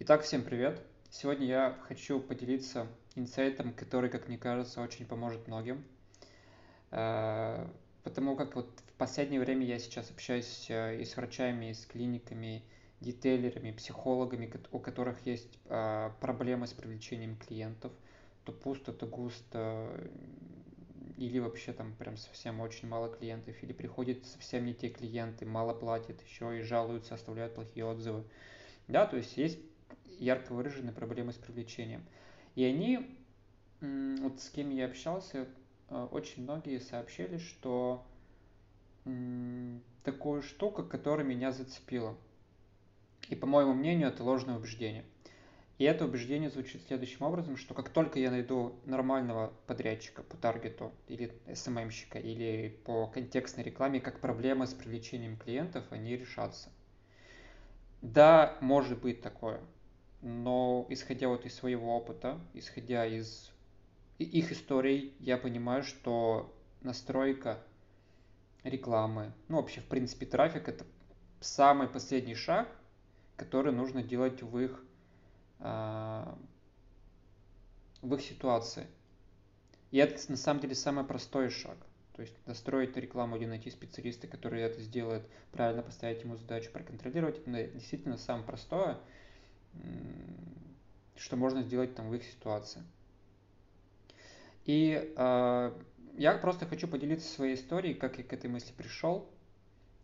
Итак, всем привет! Сегодня я хочу поделиться инсайтом, который, как мне кажется, очень поможет многим. Э, потому как вот в последнее время я сейчас общаюсь э, и с врачами, и с клиниками, детейлерами, психологами, у которых есть э, проблемы с привлечением клиентов. То пусто, то густо, или вообще там прям совсем очень мало клиентов, или приходят совсем не те клиенты, мало платят еще и жалуются, оставляют плохие отзывы. Да, то есть есть ярко выраженные проблемы с привлечением. И они, вот с кем я общался, э, очень многие сообщили, что такую штуку, которая меня зацепила. И по моему мнению, это ложное убеждение. И это убеждение звучит следующим образом, что как только я найду нормального подрядчика по таргету или СММщика или по контекстной рекламе, как проблемы с привлечением клиентов, они решатся. Да, может быть такое, но исходя вот из своего опыта, исходя из их историй, я понимаю, что настройка рекламы, ну вообще в принципе трафик это самый последний шаг, который нужно делать в их, а, в их ситуации. И это на самом деле самый простой шаг. То есть настроить рекламу или найти специалиста, который это сделает, правильно поставить ему задачу, проконтролировать. Это действительно самое простое что можно сделать там в их ситуации. И э, я просто хочу поделиться своей историей, как я к этой мысли пришел,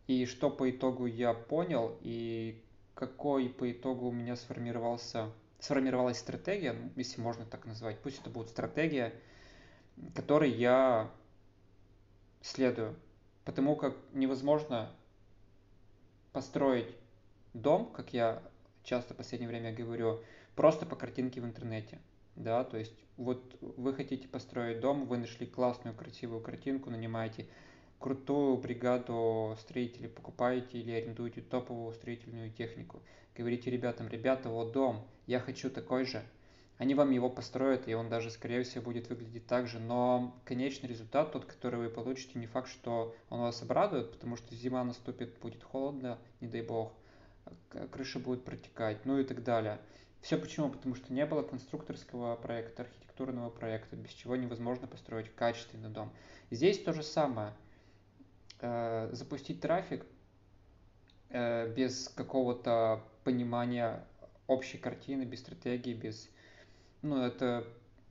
и что по итогу я понял, и какой по итогу у меня сформировался, сформировалась стратегия, ну, если можно так назвать, пусть это будет стратегия, которой я следую. Потому как невозможно построить дом, как я часто в последнее время говорю, просто по картинке в интернете. Да, то есть вот вы хотите построить дом, вы нашли классную, красивую картинку, нанимаете крутую бригаду строителей, покупаете или арендуете топовую строительную технику. Говорите ребятам, ребята, вот дом, я хочу такой же. Они вам его построят, и он даже, скорее всего, будет выглядеть так же. Но конечный результат, тот, который вы получите, не факт, что он вас обрадует, потому что зима наступит, будет холодно, не дай бог крыша будет протекать, ну и так далее. Все почему? Потому что не было конструкторского проекта, архитектурного проекта, без чего невозможно построить качественный дом. Здесь то же самое. Э, запустить трафик э, без какого-то понимания общей картины, без стратегии, без... Ну, это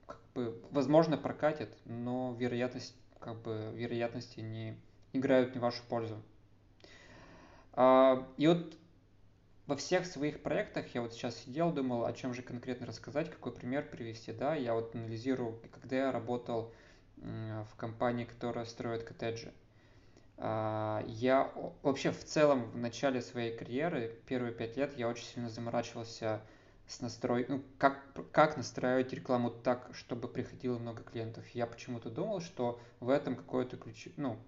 как бы, возможно, прокатит, но вероятность, как бы, вероятности не играют не в вашу пользу. А, и вот во всех своих проектах я вот сейчас сидел, думал, о чем же конкретно рассказать, какой пример привести, да, я вот анализирую, когда я работал в компании, которая строит коттеджи, а, я вообще в целом в начале своей карьеры, первые пять лет, я очень сильно заморачивался с настрой, ну, как, как настраивать рекламу так, чтобы приходило много клиентов. Я почему-то думал, что в этом какой-то ключ, ну,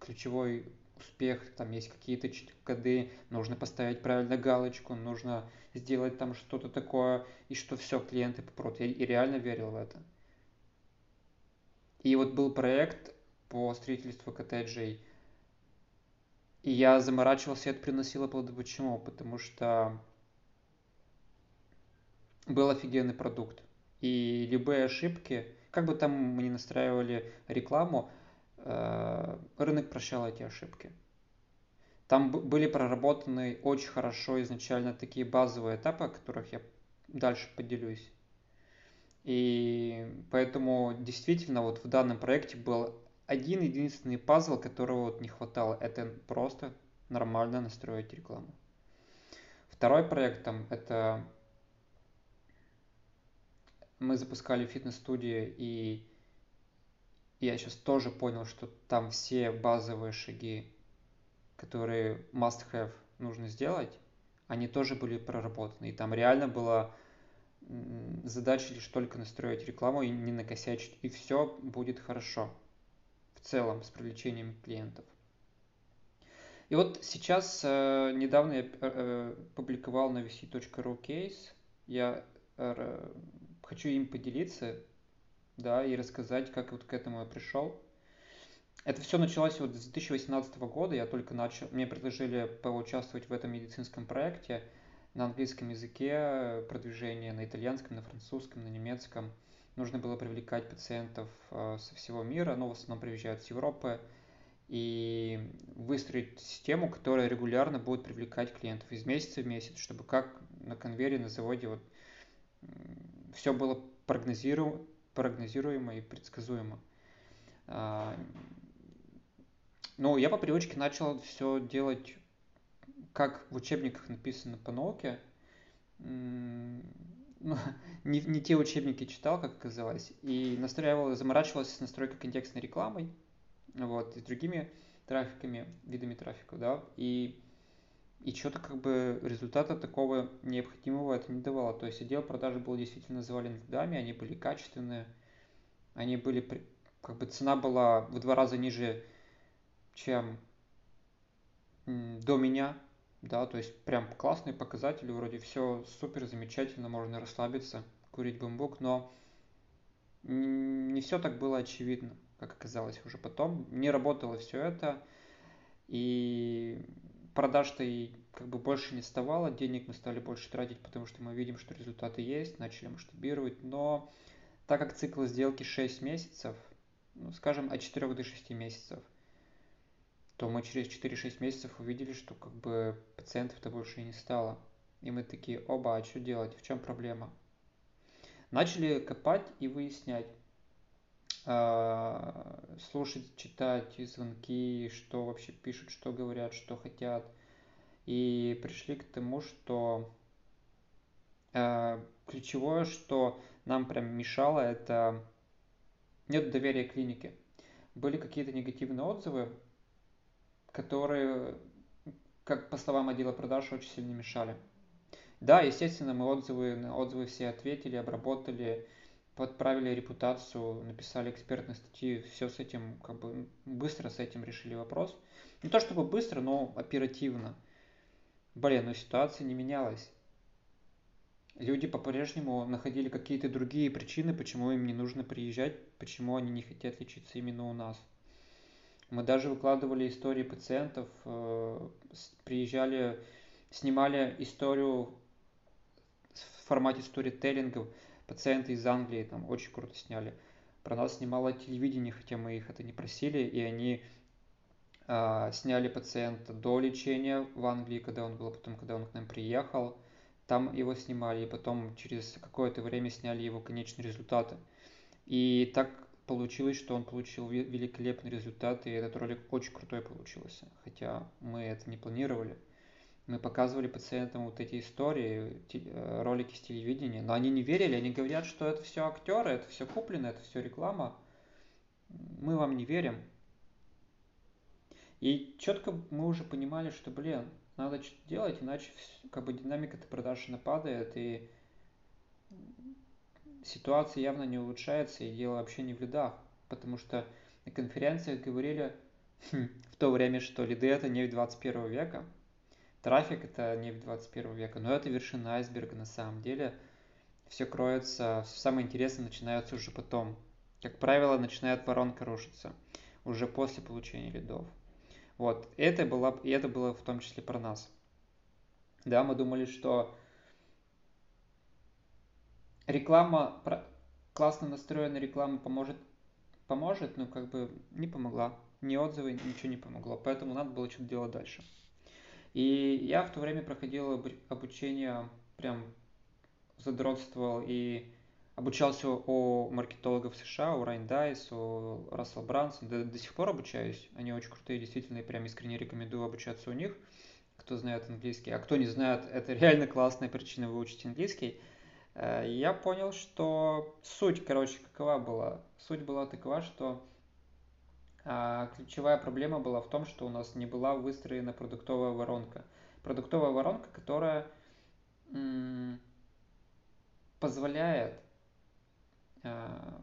ключевой успех, там есть какие-то коды, нужно поставить правильно галочку, нужно сделать там что-то такое, и что все, клиенты попрут. Я и реально верил в это. И вот был проект по строительству коттеджей, и я заморачивался, и это приносило плоды. Почему? Потому что был офигенный продукт. И любые ошибки, как бы там мы ни настраивали рекламу, рынок прощал эти ошибки. Там были проработаны очень хорошо изначально такие базовые этапы, о которых я дальше поделюсь. И поэтому действительно вот в данном проекте был один единственный пазл, которого вот не хватало. Это просто нормально настроить рекламу. Второй проект там это мы запускали фитнес-студии и я сейчас тоже понял, что там все базовые шаги, которые must-have нужно сделать, они тоже были проработаны. И там реально была задача лишь только настроить рекламу и не накосячить, и все будет хорошо в целом с привлечением клиентов. И вот сейчас, э, недавно я э, публиковал на vc.ru кейс, я э, хочу им поделиться, да, и рассказать, как вот к этому я пришел. Это все началось вот с 2018 года, я только начал, мне предложили поучаствовать в этом медицинском проекте, на английском языке продвижение, на итальянском, на французском, на немецком. Нужно было привлекать пациентов э, со всего мира, но в основном приезжают с Европы, и выстроить систему, которая регулярно будет привлекать клиентов из месяца в месяц, чтобы как на конвейере на заводе вот все было прогнозируемо, прогнозируемо и предсказуемо. А, ну, я по привычке начал все делать, как в учебниках написано по науке. Ну, не, не те учебники читал, как оказалось, и настраивал, заморачивался с настройкой контекстной рекламой, вот, и с другими трафиками, видами трафика, да, и, и что-то как бы результата такого необходимого это не давало. То есть отдел продажи был действительно завален лидами, они были качественные, они были, как бы цена была в два раза ниже, чем до меня, да, то есть прям классные показатели, вроде все супер замечательно, можно расслабиться, курить бамбук, но не все так было очевидно как оказалось уже потом. Не работало все это, и продаж-то и как бы больше не вставало, денег мы стали больше тратить, потому что мы видим, что результаты есть, начали масштабировать, но так как цикл сделки 6 месяцев, ну, скажем, от 4 до 6 месяцев, то мы через 4-6 месяцев увидели, что как бы пациентов-то больше и не стало. И мы такие, оба, а что делать, в чем проблема? Начали копать и выяснять, слушать, читать звонки, что вообще пишут, что говорят, что хотят. И пришли к тому, что а, ключевое, что нам прям мешало, это нет доверия клинике. Были какие-то негативные отзывы, которые, как по словам отдела продаж, очень сильно мешали. Да, естественно, мы отзывы, отзывы все ответили, обработали, подправили репутацию, написали экспертные статьи, все с этим, как бы, быстро с этим решили вопрос. Не то чтобы быстро, но оперативно. Блин, но ситуация не менялась. Люди по-прежнему находили какие-то другие причины, почему им не нужно приезжать, почему они не хотят лечиться именно у нас. Мы даже выкладывали истории пациентов, э, приезжали, снимали историю в формате сторителлингов, пациенты из Англии там очень круто сняли. Про нас снимало телевидение, хотя мы их это не просили, и они э, сняли пациента до лечения в Англии, когда он был, а потом, когда он к нам приехал, там его снимали, и потом через какое-то время сняли его конечные результаты. И так получилось, что он получил великолепный результат, и этот ролик очень крутой получился, хотя мы это не планировали мы показывали пациентам вот эти истории, э, ролики с телевидения, но они не верили, они говорят, что это все актеры, это все куплено, это все реклама. Мы вам не верим. И четко мы уже понимали, что, блин, надо что-то делать, иначе как бы динамика этой продажи нападает, и ситуация явно не улучшается, и дело вообще не в лидах, потому что на конференциях говорили в то время, что лиды это не в 21 века, Трафик это не в 21 века, но это вершина айсберга на самом деле. Все кроется, самое интересное начинается уже потом. Как правило, начинает воронка рушиться уже после получения лидов. Вот, это было, и это было в том числе про нас. Да, мы думали, что реклама, классно настроенная реклама поможет, поможет, но как бы не помогла. Ни отзывы, ничего не помогло. Поэтому надо было что-то делать дальше. И я в то время проходил обучение, прям задротствовал и обучался у маркетологов США, у Райн Дайс, у Рассел Брансон. До, до сих пор обучаюсь. Они очень крутые, действительно, и прям искренне рекомендую обучаться у них, кто знает английский. А кто не знает, это реально классная причина выучить английский. Э, я понял, что суть, короче, какова была. Суть была такова, что ключевая проблема была в том, что у нас не была выстроена продуктовая воронка. Продуктовая воронка, которая позволяет а,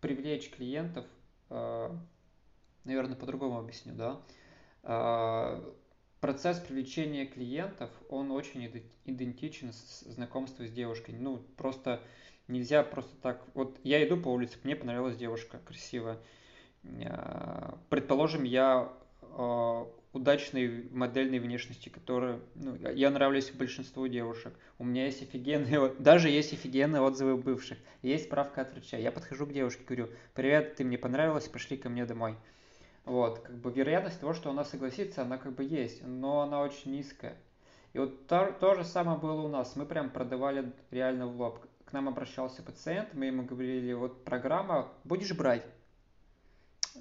привлечь клиентов, а, наверное, по-другому объясню, да. А, процесс привлечения клиентов, он очень идентичен с знакомством с девушкой. Ну, просто нельзя просто так... Вот я иду по улице, мне понравилась девушка красивая Предположим, я удачной модельной внешности, которая, ну, я нравлюсь большинству девушек. У меня есть офигенные, даже есть офигенные отзывы бывших. Есть справка от врача. Я подхожу к девушке, говорю, привет, ты мне понравилась, пошли ко мне домой. Вот, как бы вероятность того, что она согласится, она как бы есть, но она очень низкая. И вот то, то же самое было у нас. Мы прям продавали реально в лоб. К нам обращался пациент, мы ему говорили, вот программа, будешь брать?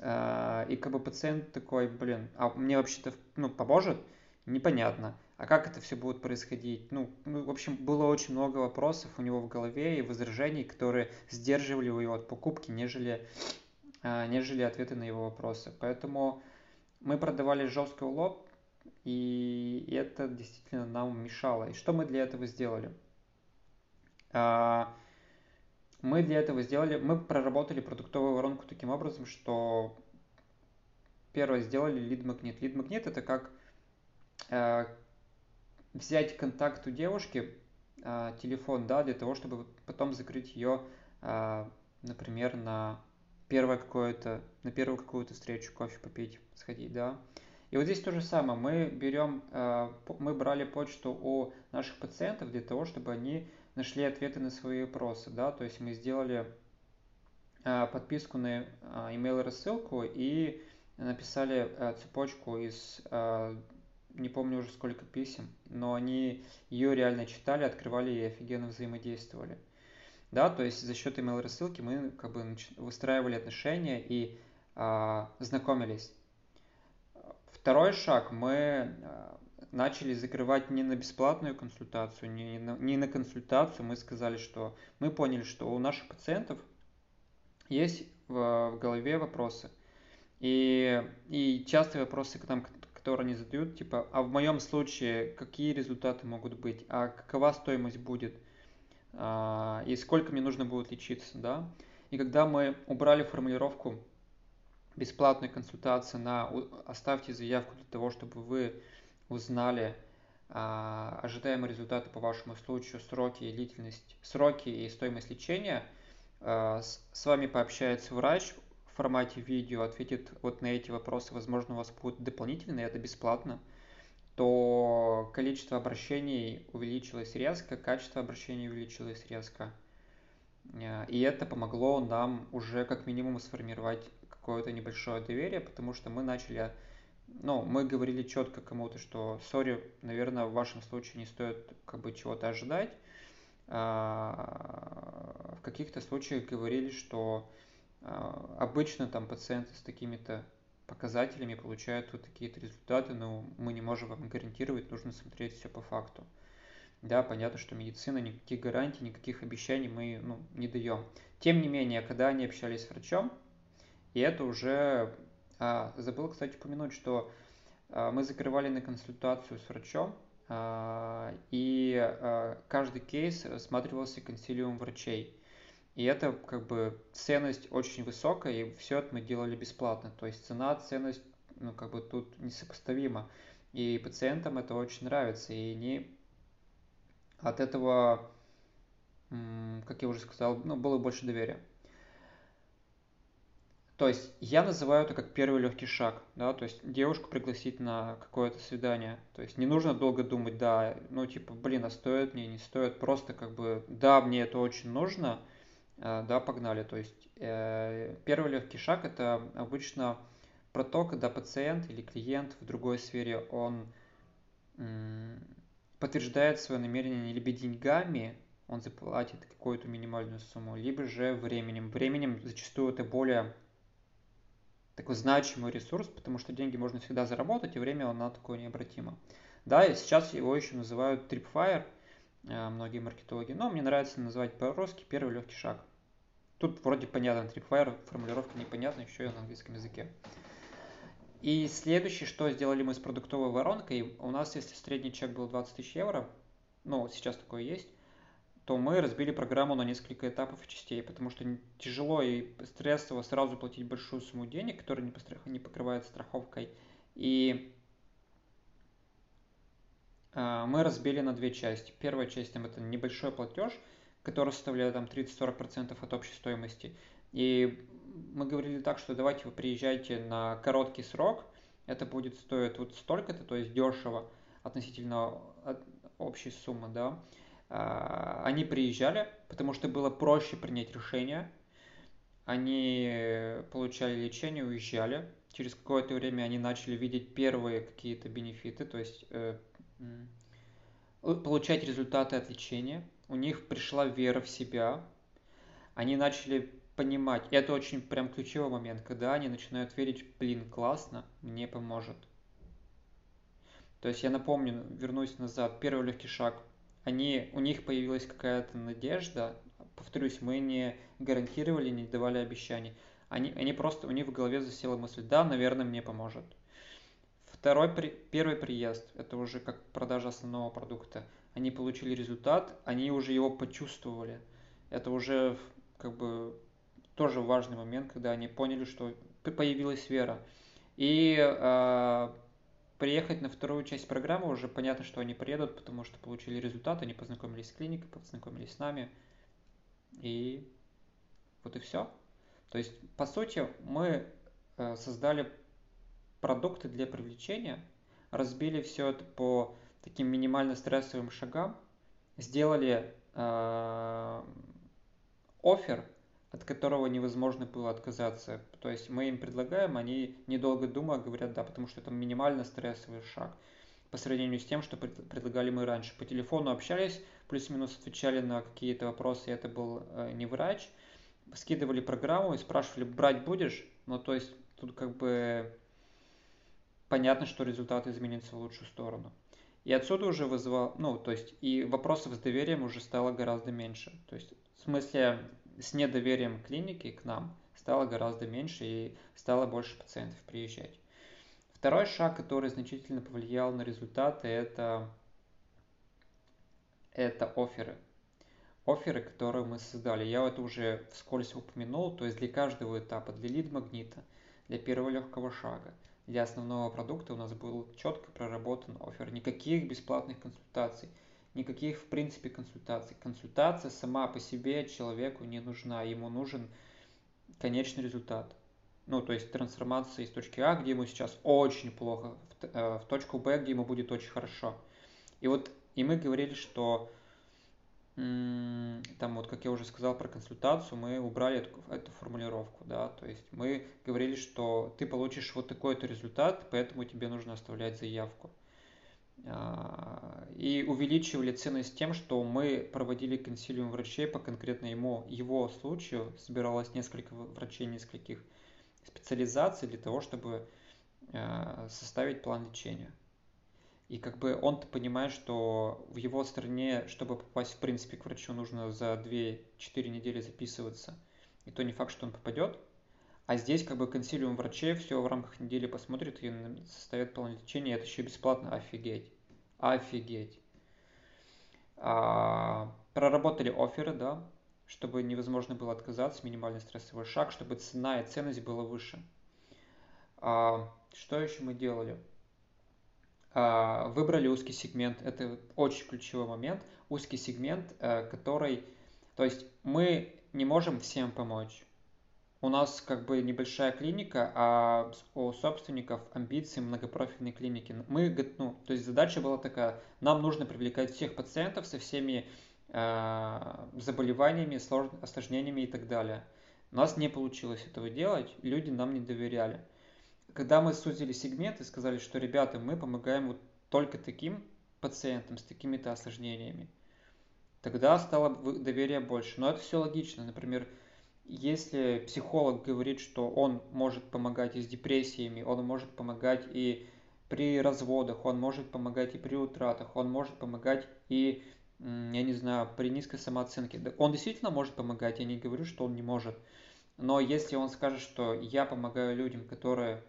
А, и как бы пациент такой, блин, а мне вообще-то ну, поможет? Непонятно. А как это все будет происходить? Ну, ну, в общем, было очень много вопросов у него в голове и возражений, которые сдерживали его от покупки, нежели, а, нежели ответы на его вопросы. Поэтому мы продавали жесткий лоб, и это действительно нам мешало. И что мы для этого сделали? Мы для этого сделали, мы проработали продуктовую воронку таким образом, что первое сделали лид-магнит. Лид-магнит это как э, взять контакт у девушки, э, телефон, да, для того, чтобы потом закрыть ее, э, например, на первое какое-то, на первую какую-то встречу, кофе попить, сходить, да. И вот здесь то же самое. Мы берем, э, мы брали почту у наших пациентов для того, чтобы они нашли ответы на свои вопросы, да, то есть мы сделали а, подписку на а, email рассылку и написали а, цепочку из не помню уже сколько писем, но они ее реально читали, открывали и офигенно взаимодействовали. Да, то есть за счет email рассылки мы как бы выстраивали отношения и а, знакомились. Второй шаг мы начали закрывать не на бесплатную консультацию, не на, не на консультацию. Мы сказали, что мы поняли, что у наших пациентов есть в, в голове вопросы. И, и частые вопросы, к нам, которые они задают, типа, а в моем случае какие результаты могут быть, а какова стоимость будет, а, и сколько мне нужно будет лечиться, да. И когда мы убрали формулировку бесплатной консультации на оставьте заявку для того, чтобы вы узнали а, ожидаемые результаты по вашему случаю, сроки и длительность, сроки и стоимость лечения, а, с, с вами пообщается врач в формате видео, ответит вот на эти вопросы, возможно, у вас будут дополнительные, это бесплатно, то количество обращений увеличилось резко, качество обращений увеличилось резко. А, и это помогло нам уже как минимум сформировать какое-то небольшое доверие, потому что мы начали ну, мы говорили четко кому-то, что, сори, наверное, в вашем случае не стоит как бы чего-то ожидать. А, в каких-то случаях говорили, что а, обычно там пациенты с такими-то показателями получают вот такие-то результаты, но мы не можем вам гарантировать, нужно смотреть все по факту. Да, понятно, что медицина, никаких гарантий, никаких обещаний мы ну, не даем. Тем не менее, когда они общались с врачом, и это уже забыл, кстати, упомянуть, что а, мы закрывали на консультацию с врачом, а, и каждый кейс рассматривался консилиум врачей. И это как бы ценность очень высокая, и все это мы делали бесплатно. То есть цена, ценность, ну как бы тут несопоставима. И пациентам это очень нравится, и они от этого, как я уже сказал, ну, было больше доверия. То есть я называю это как первый легкий шаг, да, то есть девушку пригласить на какое-то свидание. То есть не нужно долго думать, да, ну типа, блин, а стоит мне, не стоит, просто как бы, да, мне это очень нужно, э, да, погнали. То есть э, первый легкий шаг это обычно про то, когда пациент или клиент в другой сфере, он подтверждает свое намерение либо деньгами, он заплатит какую-то минимальную сумму, либо же временем. Временем зачастую это более такой значимый ресурс, потому что деньги можно всегда заработать, и время оно такое необратимо. Да, и сейчас его еще называют Tripfire, э, многие маркетологи, но мне нравится называть по-русски первый легкий шаг. Тут вроде понятно, Tripfire, формулировка непонятна, еще и на английском языке. И следующее, что сделали мы с продуктовой воронкой, у нас, если средний чек был 20 тысяч евро, ну, сейчас такое есть, то мы разбили программу на несколько этапов и частей, потому что тяжело и стрессово сразу платить большую сумму денег, которая не, пострах... не покрывается страховкой. И э, мы разбили на две части. Первая часть там, это небольшой платеж, который составляет там 30-40% от общей стоимости. И мы говорили так, что давайте вы приезжайте на короткий срок, это будет стоить вот столько-то, то есть дешево относительно общей суммы, да. А, они приезжали, потому что было проще принять решение. Они получали лечение, уезжали. Через какое-то время они начали видеть первые какие-то бенефиты, то есть э, получать результаты от лечения. У них пришла вера в себя. Они начали понимать, это очень прям ключевой момент, когда они начинают верить, блин, классно, мне поможет. То есть я напомню, вернусь назад, первый легкий шаг. Они, у них появилась какая-то надежда, повторюсь, мы не гарантировали, не давали обещаний. Они, они просто, у них в голове засела мысль, да, наверное, мне поможет. Второй, первый приезд, это уже как продажа основного продукта. Они получили результат, они уже его почувствовали. Это уже как бы тоже важный момент, когда они поняли, что появилась вера. И э, приехать на вторую часть программы уже понятно, что они приедут, потому что получили результат, они познакомились с клиникой, познакомились с нами. И вот и все. То есть, по сути, мы э, создали продукты для привлечения, разбили все это по таким минимально стрессовым шагам, сделали э, офер, от которого невозможно было отказаться. То есть мы им предлагаем, они недолго думая говорят да, потому что это минимально стрессовый шаг по сравнению с тем, что предлагали мы раньше. По телефону общались, плюс-минус отвечали на какие-то вопросы, это был э, не врач, скидывали программу и спрашивали, брать будешь? Ну, то есть тут как бы понятно, что результат изменится в лучшую сторону. И отсюда уже вызывал, ну, то есть и вопросов с доверием уже стало гораздо меньше. То есть в смысле с недоверием клиники к нам стало гораздо меньше и стало больше пациентов приезжать. Второй шаг, который значительно повлиял на результаты, это, это оферы. Оферы, которые мы создали. Я это уже вскользь упомянул, то есть для каждого этапа, для лид-магнита, для первого легкого шага, для основного продукта у нас был четко проработан офер. Никаких бесплатных консультаций – никаких в принципе консультаций. Консультация сама по себе человеку не нужна, ему нужен конечный результат. Ну, то есть трансформация из точки А, где ему сейчас очень плохо, в, э, в точку Б, где ему будет очень хорошо. И вот и мы говорили, что там вот, как я уже сказал про консультацию, мы убрали эту, эту формулировку, да, то есть мы говорили, что ты получишь вот такой-то результат, поэтому тебе нужно оставлять заявку. А, и увеличивали ценность тем, что мы проводили консилиум врачей по конкретно ему, его случаю. Собиралось несколько врачей нескольких специализаций для того, чтобы а, составить план лечения. И как бы он понимает, что в его стране, чтобы попасть в принципе к врачу, нужно за 2-4 недели записываться. И то не факт, что он попадет. А здесь как бы консилиум врачей все в рамках недели посмотрит и составит план лечения. Это еще бесплатно. Офигеть. Офигеть. А, проработали оферы, да, чтобы невозможно было отказаться, минимальный стрессовый шаг, чтобы цена и ценность была выше. А, что еще мы делали? А, выбрали узкий сегмент, это очень ключевой момент. Узкий сегмент, э, который, то есть мы не можем всем помочь у нас как бы небольшая клиника, а у собственников амбиции многопрофильной клиники. Мы, ну, то есть задача была такая, нам нужно привлекать всех пациентов со всеми э, заболеваниями, слож... осложнениями и так далее. У нас не получилось этого делать, люди нам не доверяли. Когда мы сузили сегмент и сказали, что, ребята, мы помогаем вот только таким пациентам с такими-то осложнениями, тогда стало доверие больше. Но это все логично. Например, если психолог говорит, что он может помогать и с депрессиями, он может помогать и при разводах, он может помогать и при утратах, он может помогать и, я не знаю, при низкой самооценке. Он действительно может помогать, я не говорю, что он не может. Но если он скажет, что я помогаю людям, которые,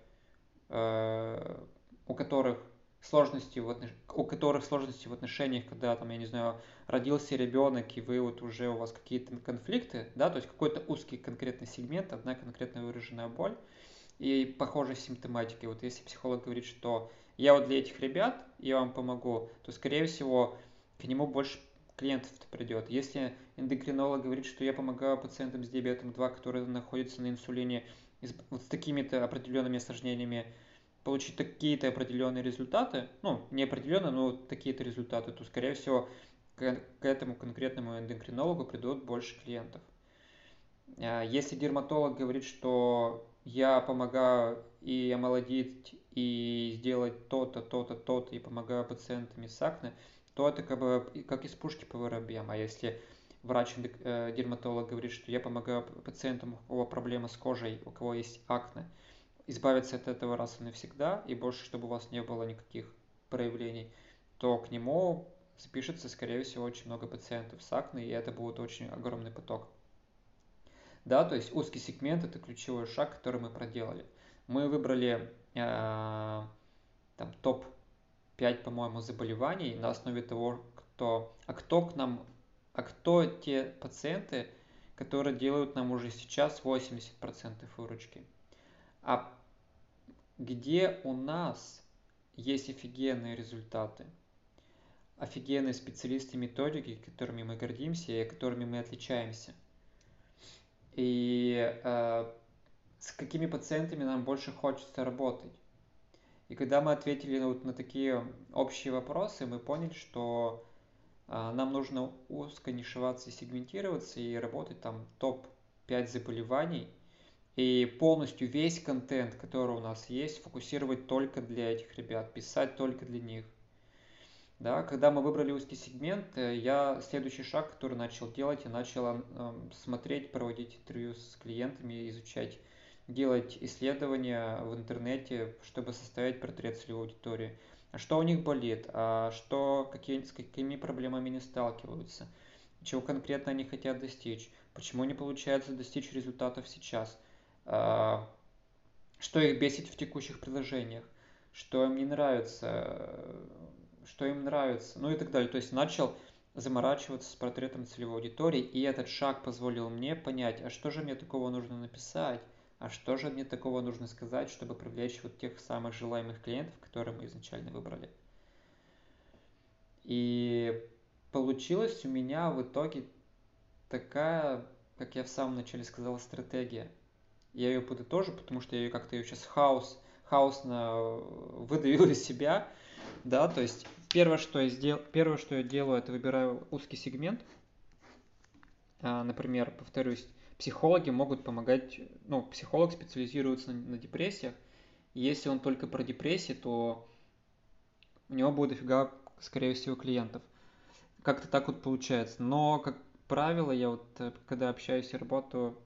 э, у которых сложности в отнош... у которых сложности в отношениях, когда там, я не знаю, родился ребенок, и вы вот уже у вас какие-то конфликты, да, то есть какой-то узкий конкретный сегмент, одна конкретно выраженная боль и похожая симптоматика. вот если психолог говорит, что я вот для этих ребят, я вам помогу, то, скорее всего, к нему больше клиентов придет. Если эндокринолог говорит, что я помогаю пациентам с диабетом 2, которые находятся на инсулине, вот с такими-то определенными осложнениями, получить какие-то определенные результаты, ну, не определенные, но такие-то результаты, то, скорее всего, к, к этому конкретному эндокринологу придут больше клиентов. А, если дерматолог говорит, что я помогаю и омолодить, и сделать то-то, то-то, то-то, и помогаю пациентам с акне, то это как бы как из пушки по воробьям. А если врач-дерматолог э, говорит, что я помогаю пациентам, у кого проблема с кожей, у кого есть акне, избавиться от этого раз и навсегда, и больше, чтобы у вас не было никаких проявлений, то к нему запишется, скорее всего, очень много пациентов с акне, и это будет очень огромный поток. Да, то есть узкий сегмент – это ключевой шаг, который мы проделали. Мы выбрали э, там, топ-5, по-моему, заболеваний на основе того, кто, а кто к нам, а кто те пациенты, которые делают нам уже сейчас 80% выручки. А где у нас есть офигенные результаты, офигенные специалисты методики, которыми мы гордимся и которыми мы отличаемся. И э, с какими пациентами нам больше хочется работать. И когда мы ответили на, вот, на такие общие вопросы, мы поняли, что э, нам нужно узко нишеваться, сегментироваться и работать там топ-5 заболеваний – и полностью весь контент, который у нас есть, фокусировать только для этих ребят, писать только для них. Да, когда мы выбрали узкий сегмент, э, я следующий шаг, который начал делать, я начал э, смотреть, проводить интервью с клиентами, изучать, делать исследования в интернете, чтобы составить портрет целевой аудитории. А что у них болит, а что, какие, с какими проблемами они сталкиваются, чего конкретно они хотят достичь, почему не получается достичь результатов сейчас – что их бесит в текущих приложениях, что им не нравится, что им нравится, ну и так далее. То есть начал заморачиваться с портретом целевой аудитории, и этот шаг позволил мне понять, а что же мне такого нужно написать, а что же мне такого нужно сказать, чтобы привлечь вот тех самых желаемых клиентов, которые мы изначально выбрали. И получилась у меня в итоге такая, как я в самом начале сказал, стратегия – я ее подытожу, потому что я ее как-то ее сейчас хаос, хаосно э, выдавил из себя, да, то есть первое, что я сделал, первое, что я делаю, это выбираю узкий сегмент, а, например, повторюсь, психологи могут помогать, ну, психолог специализируется на, на депрессиях, если он только про депрессии, то у него будет дофига, скорее всего, клиентов. Как-то так вот получается. Но, как правило, я вот, э, когда общаюсь и работаю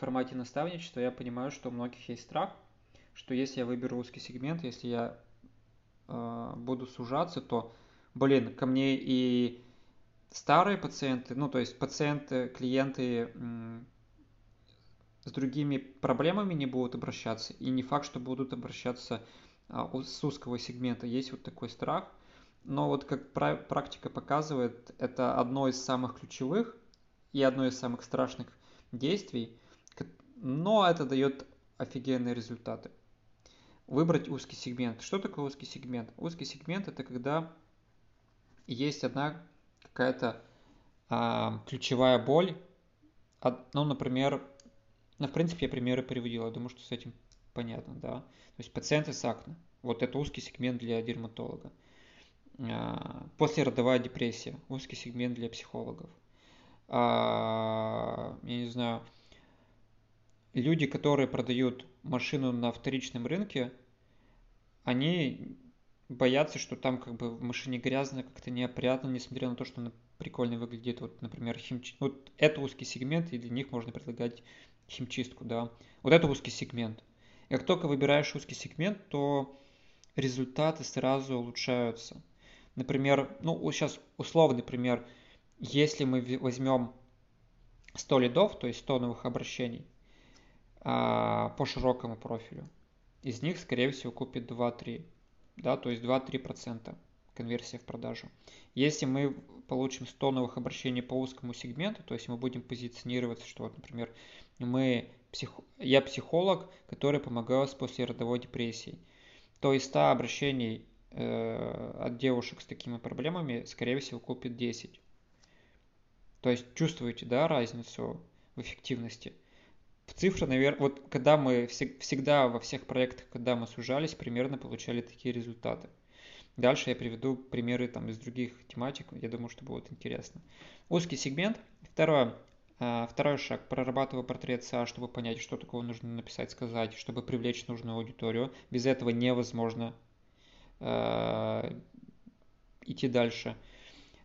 формате наставничества я понимаю, что у многих есть страх, что если я выберу узкий сегмент, если я э, буду сужаться, то, блин, ко мне и старые пациенты, ну, то есть пациенты, клиенты м, с другими проблемами не будут обращаться, и не факт, что будут обращаться а, с узкого сегмента. Есть вот такой страх, но вот как практика показывает, это одно из самых ключевых и одно из самых страшных действий, но это дает офигенные результаты. Выбрать узкий сегмент. Что такое узкий сегмент? Узкий сегмент это когда есть одна какая-то а, ключевая боль. Ну, например, ну, в принципе, я примеры приводил, я думаю, что с этим понятно, да. То есть пациенты с акне. Вот это узкий сегмент для дерматолога. А, послеродовая депрессия. Узкий сегмент для психологов. А, я не знаю, люди, которые продают машину на вторичном рынке, они боятся, что там как бы в машине грязно, как-то неопрятно, несмотря на то, что она прикольно выглядит. Вот, например, химчистка. Вот это узкий сегмент, и для них можно предлагать химчистку, да. Вот это узкий сегмент. И как только выбираешь узкий сегмент, то результаты сразу улучшаются. Например, ну, сейчас условный пример. Если мы возьмем 100 лидов, то есть 100 новых обращений, а, по широкому профилю. Из них, скорее всего, купит 2-3, да, то есть 2-3% конверсия в продажу. Если мы получим 100 новых обращений по узкому сегменту, то есть мы будем позиционироваться, что, вот, например, мы псих... я психолог, который помогаю с послеродовой депрессией, то из 100 обращений э, от девушек с такими проблемами, скорее всего, купит 10. То есть чувствуете, да, разницу в эффективности? В цифры, наверное, вот когда мы всегда во всех проектах, когда мы сужались, примерно получали такие результаты. Дальше я приведу примеры там из других тематик, я думаю, что будет интересно. Узкий сегмент. Второе. А, второй шаг. Прорабатываю портрет СА, чтобы понять, что такого нужно написать, сказать, чтобы привлечь нужную аудиторию. Без этого невозможно э, идти дальше.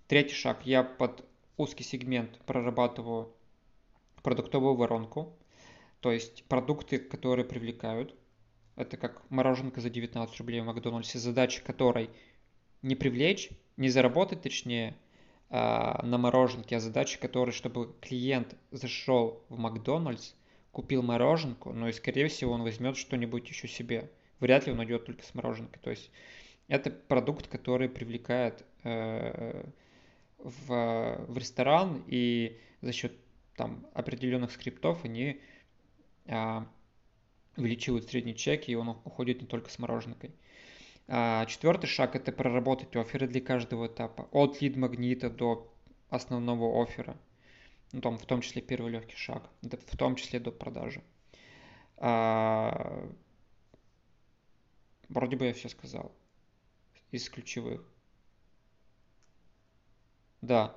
Третий шаг. Я под узкий сегмент прорабатываю продуктовую воронку. То есть продукты, которые привлекают. Это как мороженка за 19 рублей в Макдональдсе, задача которой не привлечь, не заработать точнее а, на мороженке, а задача которой, чтобы клиент зашел в Макдональдс, купил мороженку, но и скорее всего он возьмет что-нибудь еще себе. Вряд ли он идет только с мороженкой. То есть это продукт, который привлекает э, в, в ресторан и за счет там определенных скриптов они увеличивают средний чек, и он уходит не только с мороженкой. А, четвертый шаг – это проработать оферы для каждого этапа, от лид-магнита до основного оффера, ну, там, в том числе первый легкий шаг, в том числе до продажи. А, вроде бы я все сказал из ключевых. Да.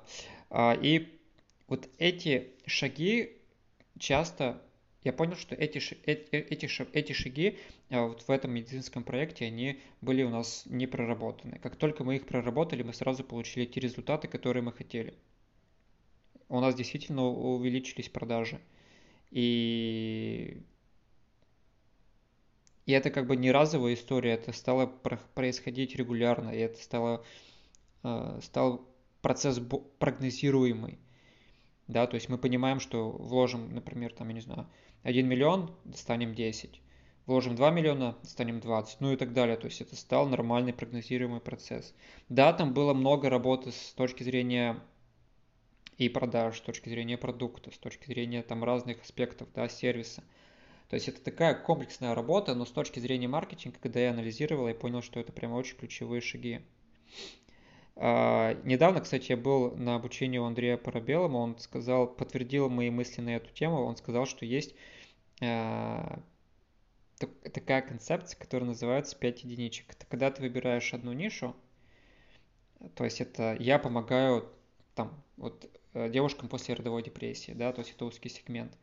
А, и вот эти шаги часто я понял, что эти, эти, эти, эти шаги а, вот в этом медицинском проекте, они были у нас не проработаны. Как только мы их проработали, мы сразу получили те результаты, которые мы хотели. У нас действительно увеличились продажи. И, и это как бы не разовая история, это стало происходить регулярно, и это стало, стал процесс прогнозируемый. Да, то есть мы понимаем, что вложим, например, там, я не знаю, 1 миллион, достанем 10. Вложим 2 миллиона, достанем 20, ну и так далее. То есть это стал нормальный прогнозируемый процесс. Да, там было много работы с точки зрения и продаж, с точки зрения продукта, с точки зрения там разных аспектов, да, сервиса. То есть это такая комплексная работа, но с точки зрения маркетинга, когда я анализировал, я понял, что это прямо очень ключевые шаги. А, недавно, кстати, я был на обучении у Андрея Парабелома, он сказал, подтвердил мои мысли на эту тему, он сказал, что есть а, такая концепция, которая называется 5 единичек. Это когда ты выбираешь одну нишу, то есть это я помогаю там вот э, девушкам после родовой депрессии, да, то есть это узкий сегмент.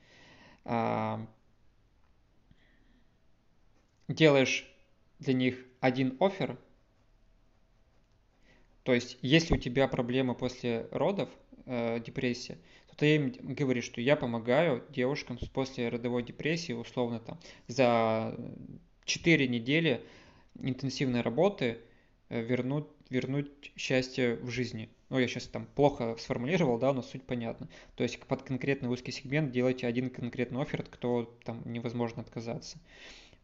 А, делаешь для них один офер, то есть, если у тебя проблемы после родов, э, депрессия, то ты им говоришь, что я помогаю девушкам после родовой депрессии, условно там, за 4 недели интенсивной работы э, вернуть, вернуть счастье в жизни. Ну, я сейчас там плохо сформулировал, да, но суть понятна. То есть под конкретный узкий сегмент делайте один конкретный офер, от которого там невозможно отказаться.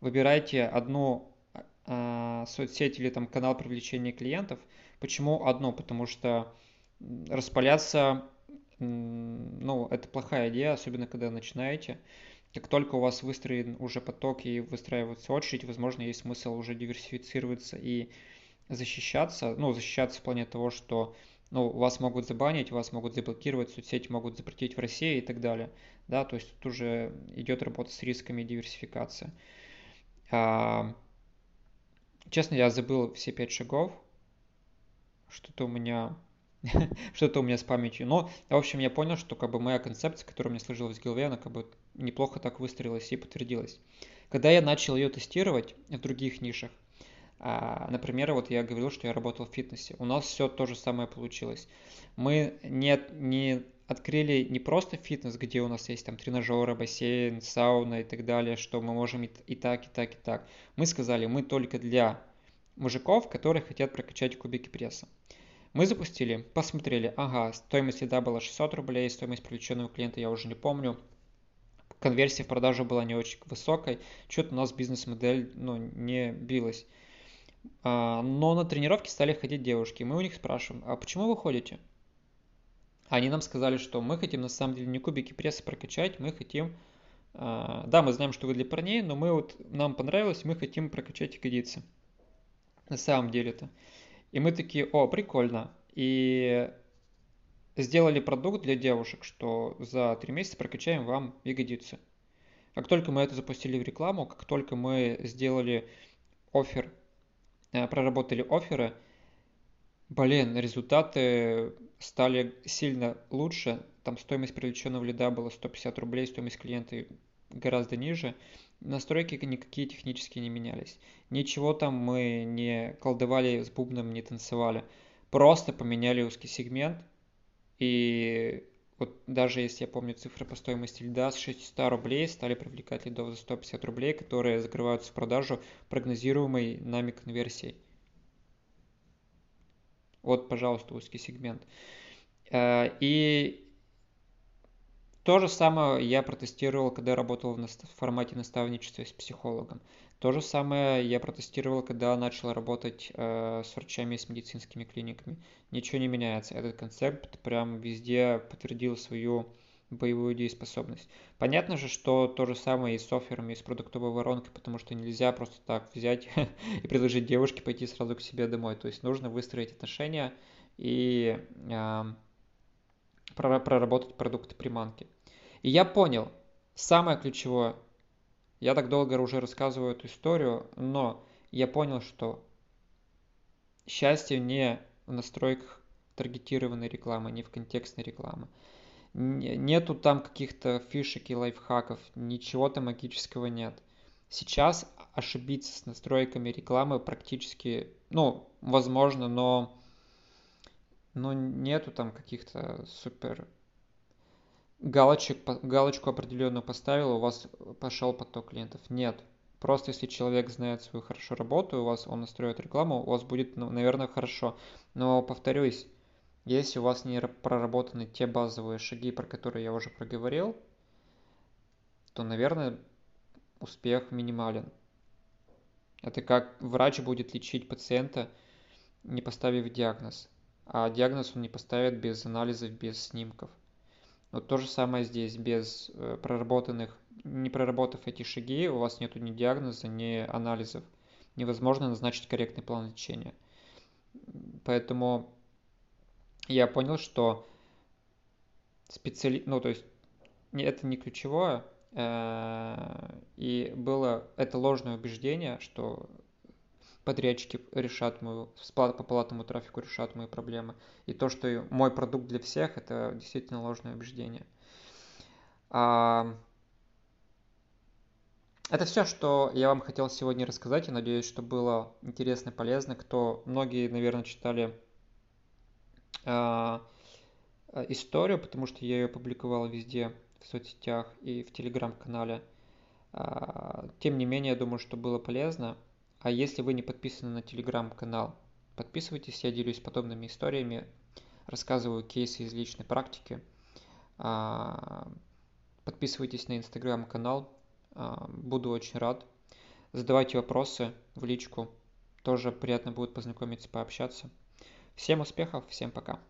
Выбирайте одну э, соцсеть или там канал привлечения клиентов – Почему одно? Потому что распаляться, ну, это плохая идея, особенно когда начинаете. Как только у вас выстроен уже поток и выстраивается очередь, возможно, есть смысл уже диверсифицироваться и защищаться. Ну, защищаться в плане того, что ну, вас могут забанить, вас могут заблокировать, соцсети могут запретить в России и так далее. Да, то есть тут уже идет работа с рисками диверсификации. А, честно, я забыл все пять шагов, что-то у меня что-то у меня с памятью. Но, в общем, я понял, что как бы моя концепция, которая меня сложилась в голове, она как бы неплохо так выстроилась и подтвердилась. Когда я начал ее тестировать в других нишах, а, например, вот я говорил, что я работал в фитнесе. У нас все то же самое получилось. Мы не, не открыли не просто фитнес, где у нас есть там тренажеры, бассейн, сауна и так далее, что мы можем и, и так, и так, и так. Мы сказали, мы только для мужиков, которые хотят прокачать кубики пресса. Мы запустили, посмотрели, ага, стоимость еда была 600 рублей, стоимость привлеченного клиента я уже не помню, конверсия в продажу была не очень высокой, что-то у нас бизнес-модель ну, не билась. А, но на тренировки стали ходить девушки, мы у них спрашиваем, а почему вы ходите? Они нам сказали, что мы хотим на самом деле не кубики пресса прокачать, мы хотим... А, да, мы знаем, что вы для парней, но мы вот, нам понравилось, мы хотим прокачать ягодицы на самом деле-то. И мы такие, о, прикольно. И сделали продукт для девушек, что за три месяца прокачаем вам ягодицы. Как только мы это запустили в рекламу, как только мы сделали офер, э, проработали оферы, блин, результаты стали сильно лучше. Там стоимость привлеченного лида была 150 рублей, стоимость клиента гораздо ниже. Настройки никакие технические не менялись. Ничего там мы не колдовали с бубном, не танцевали. Просто поменяли узкий сегмент. И вот даже если я помню цифры по стоимости льда, с 600 рублей стали привлекать лидов за 150 рублей, которые закрываются в продажу прогнозируемой нами конверсией. Вот, пожалуйста, узкий сегмент. Э, и то же самое я протестировал, когда работал в формате наставничества с психологом. То же самое я протестировал, когда начал работать э, с врачами и с медицинскими клиниками. Ничего не меняется. Этот концепт прям везде подтвердил свою боевую дееспособность. Понятно же, что то же самое и с офферами, и с продуктовой воронкой, потому что нельзя просто так взять и предложить девушке пойти сразу к себе домой. То есть нужно выстроить отношения и э, проработать продукты приманки. И я понял, самое ключевое, я так долго уже рассказываю эту историю, но я понял, что счастье не в настройках таргетированной рекламы, не в контекстной рекламы. Нету там каких-то фишек и лайфхаков, ничего там магического нет. Сейчас ошибиться с настройками рекламы практически, ну, возможно, но, но нету там каких-то супер галочек, галочку определенную поставил, у вас пошел поток клиентов. Нет. Просто если человек знает свою хорошо работу, у вас он настроит рекламу, у вас будет, ну, наверное, хорошо. Но повторюсь, если у вас не проработаны те базовые шаги, про которые я уже проговорил, то, наверное, успех минимален. Это как врач будет лечить пациента, не поставив диагноз. А диагноз он не поставит без анализов, без снимков. Вот то же самое здесь, без э, проработанных, не проработав эти шаги, у вас нет ни диагноза, ни анализов. Невозможно назначить корректный план лечения. Поэтому я понял, что специали... ну, то есть это не ключевое, э, и было это ложное убеждение, что подрядчики решат мою, по платному трафику решат мои проблемы. И то, что мой продукт для всех, это действительно ложное убеждение. А... Это все, что я вам хотел сегодня рассказать. Я надеюсь, что было интересно и полезно. Кто многие, наверное, читали а, историю, потому что я ее публиковал везде в соцсетях и в телеграм-канале. А, тем не менее, я думаю, что было полезно. А если вы не подписаны на телеграм-канал, подписывайтесь, я делюсь подобными историями, рассказываю кейсы из личной практики. А, подписывайтесь на инстаграм-канал, а, буду очень рад. Задавайте вопросы в личку, тоже приятно будет познакомиться, пообщаться. Всем успехов, всем пока.